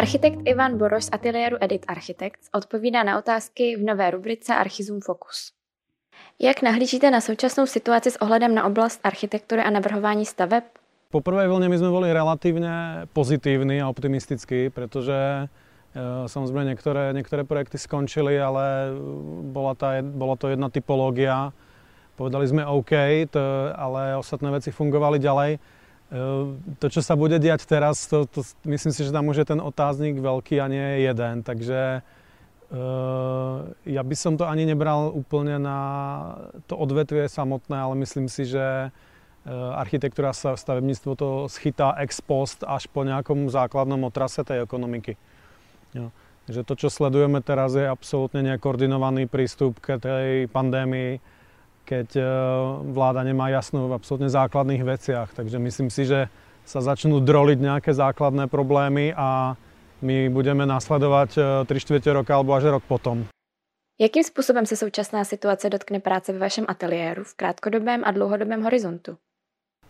Architekt Ivan Boroš z ateliéru Edit Architects odpovídá na otázky v nové rubrice Archizum Focus. Jak nahlížíte na současnou situaci s ohledem na oblast architektury a navrhování staveb? Po prvej vlne my sme boli relatívne pozitívni a optimistickí, pretože e, samozrejme niektoré, niektoré projekty skončili, ale bola, tá, bola to jedna typológia. Povedali sme OK, to, ale ostatné veci fungovali ďalej. E, to, čo sa bude diať teraz, to, to, myslím si, že tam už je ten otáznik veľký a nie je jeden. Takže e, ja by som to ani nebral úplne na to odvetvie samotné, ale myslím si, že Eh, architektúra sa stavebníctvo to schytá ex post až po nejakom základnom otrase tej ekonomiky. Jo. Takže to, čo sledujeme teraz, je absolútne nekoordinovaný prístup k tej pandémii, keď eh, vláda nemá jasnú v absolútne základných veciach. Takže myslím si, že sa začnú droliť nejaké základné problémy a my budeme nasledovať 3 eh, čtvrte roka alebo až rok potom. Jakým způsobem se současná situace dotkne práce ve vašem ateliéru v krátkodobém a dlouhodobém horizontu?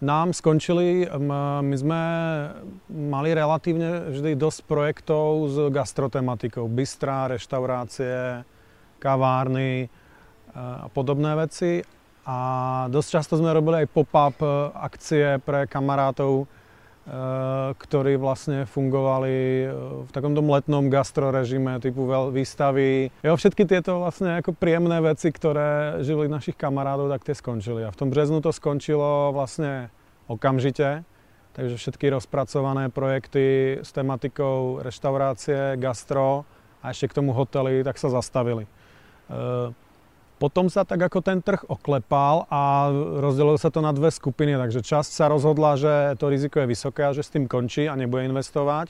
nám skončili, my sme mali relatívne vždy dosť projektov s gastrotematikou. Bystrá, reštaurácie, kavárny a podobné veci. A dosť často sme robili aj pop-up e, akcie pre kamarátov, e, ktorí vlastne fungovali e, v takom tom letnom gastrorežime typu výstavy. Jo, všetky tieto vlastne ako príjemné veci, ktoré žili našich kamarátov, tak tie skončili. A v tom březnu to skončilo vlastne okamžite. Takže všetky rozpracované projekty s tematikou reštaurácie, gastro a ešte k tomu hotely, tak sa zastavili. Potom sa tak ako ten trh oklepal a rozdelilo sa to na dve skupiny, takže časť sa rozhodla, že to riziko je vysoké a že s tým končí a nebude investovať.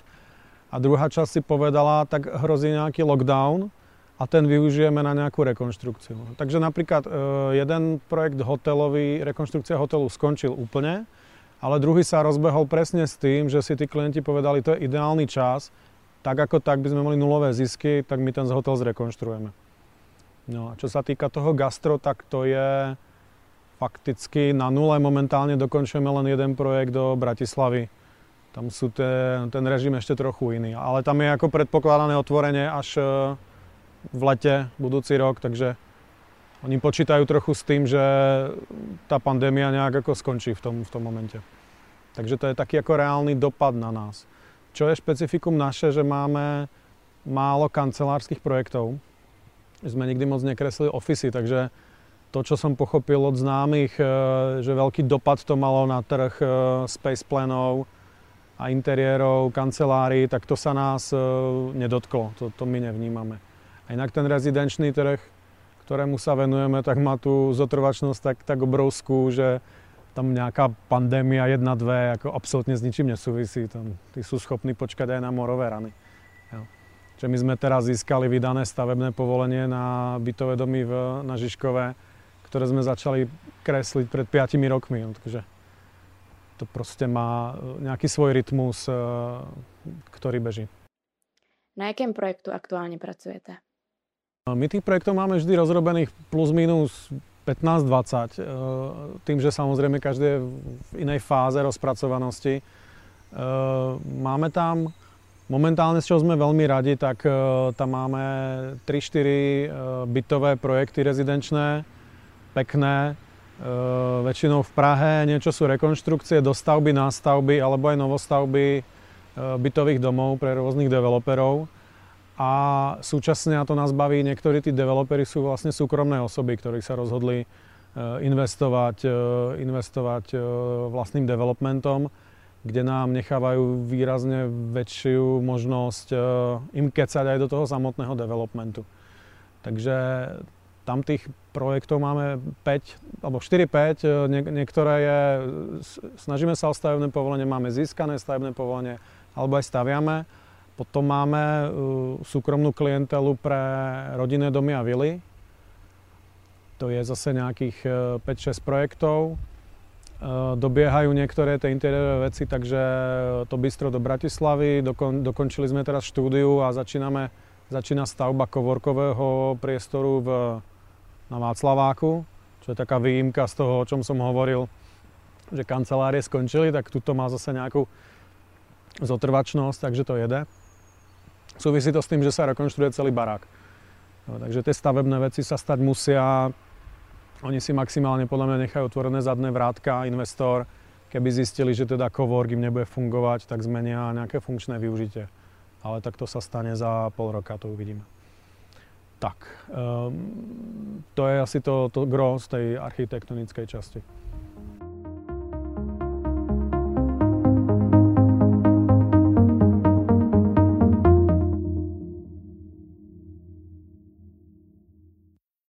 A druhá časť si povedala, tak hrozí nejaký lockdown a ten využijeme na nejakú rekonštrukciu. Takže napríklad e, jeden projekt hotelový, rekonštrukcia hotelu skončil úplne, ale druhý sa rozbehol presne s tým, že si tí klienti povedali, to je ideálny čas, tak ako tak by sme mali nulové zisky, tak my ten hotel zrekonštruujeme. No a čo sa týka toho gastro, tak to je fakticky na nule. Momentálne dokončujeme len jeden projekt do Bratislavy. Tam sú te, ten režim ešte trochu iný. Ale tam je ako predpokladané otvorenie až e, v lete budúci rok, takže oni počítajú trochu s tým, že tá pandémia nejak ako skončí v tom, v tom momente. Takže to je taký ako reálny dopad na nás. Čo je špecifikum naše, že máme málo kancelárskych projektov, sme nikdy moc nekreslili ofisy, takže to, čo som pochopil od známych, e, že veľký dopad to malo na trh e, space planov a interiérov, kancelárií, tak to sa nás e, nedotklo, to, to my nevnímame. A inak ten rezidenčný trh, ktorému sa venujeme, tak má tú zotrvačnosť tak, tak obrovskú, že tam nejaká pandémia jedna, dve, ako absolútne s ničím nesúvisí. Tam, tí sú schopní počkať aj na morové rany že my sme teraz získali vydané stavebné povolenie na bytové domy v, na Žižkové, ktoré sme začali kresliť pred 5 rokmi. No, takže to proste má e, nejaký svoj rytmus, e, ktorý beží. Na jakém projektu aktuálne pracujete? My tých projektov máme vždy rozrobených plus minus 15-20. E, tým, že samozrejme každý je v inej fáze rozpracovanosti. Máme tam Momentálne, s čou sme veľmi radi, tak uh, tam máme 3-4 uh, e, bytové projekty rezidenčné, pekné, uh, väčšinou v Prahe, niečo sú rekonštrukcie, dostavby, nástavby alebo aj novostavby bytových domov pre rôznych developerov. A súčasne, a to nás baví, niektorí tí developeri sú vlastne súkromné osoby, ktorí sa rozhodli investovať, investovať vlastným developmentom kde nám nechávajú výrazne väčšiu možnosť uh, im kecať aj do toho samotného developmentu. Takže tam tých projektov máme 5, alebo 4-5, e, nie, niektoré je, snažíme sa o stavebné povolenie, máme získané stavebné povolenie, alebo aj staviame. Potom máme uh, súkromnú klientelu pre rodinné domy a vily. To je zase nejakých uh, 5-6 projektov dobiehajú niektoré tie interiérové veci, takže to bistro do Bratislavy, dokon, dokončili sme teraz štúdiu a začíname, začína stavba kovorkového priestoru v, na Václaváku, čo je taká výjimka z toho, o čom som hovoril, že kancelárie skončili, tak tuto má zase nejakú zotrvačnosť, takže to jede. Súvisí to s tým, že sa rekonštruuje celý barák. No, takže tie stavebné veci sa stať musia. Oni si maximálne podľa mňa nechajú otvorené zadné vrátka, investor. Keby zistili, že teda cowork im nebude fungovať, tak zmenia nejaké funkčné využitie. Ale tak to sa stane za pol roka, to uvidíme. Tak, um, to je asi to, to gro z tej architektonickej časti.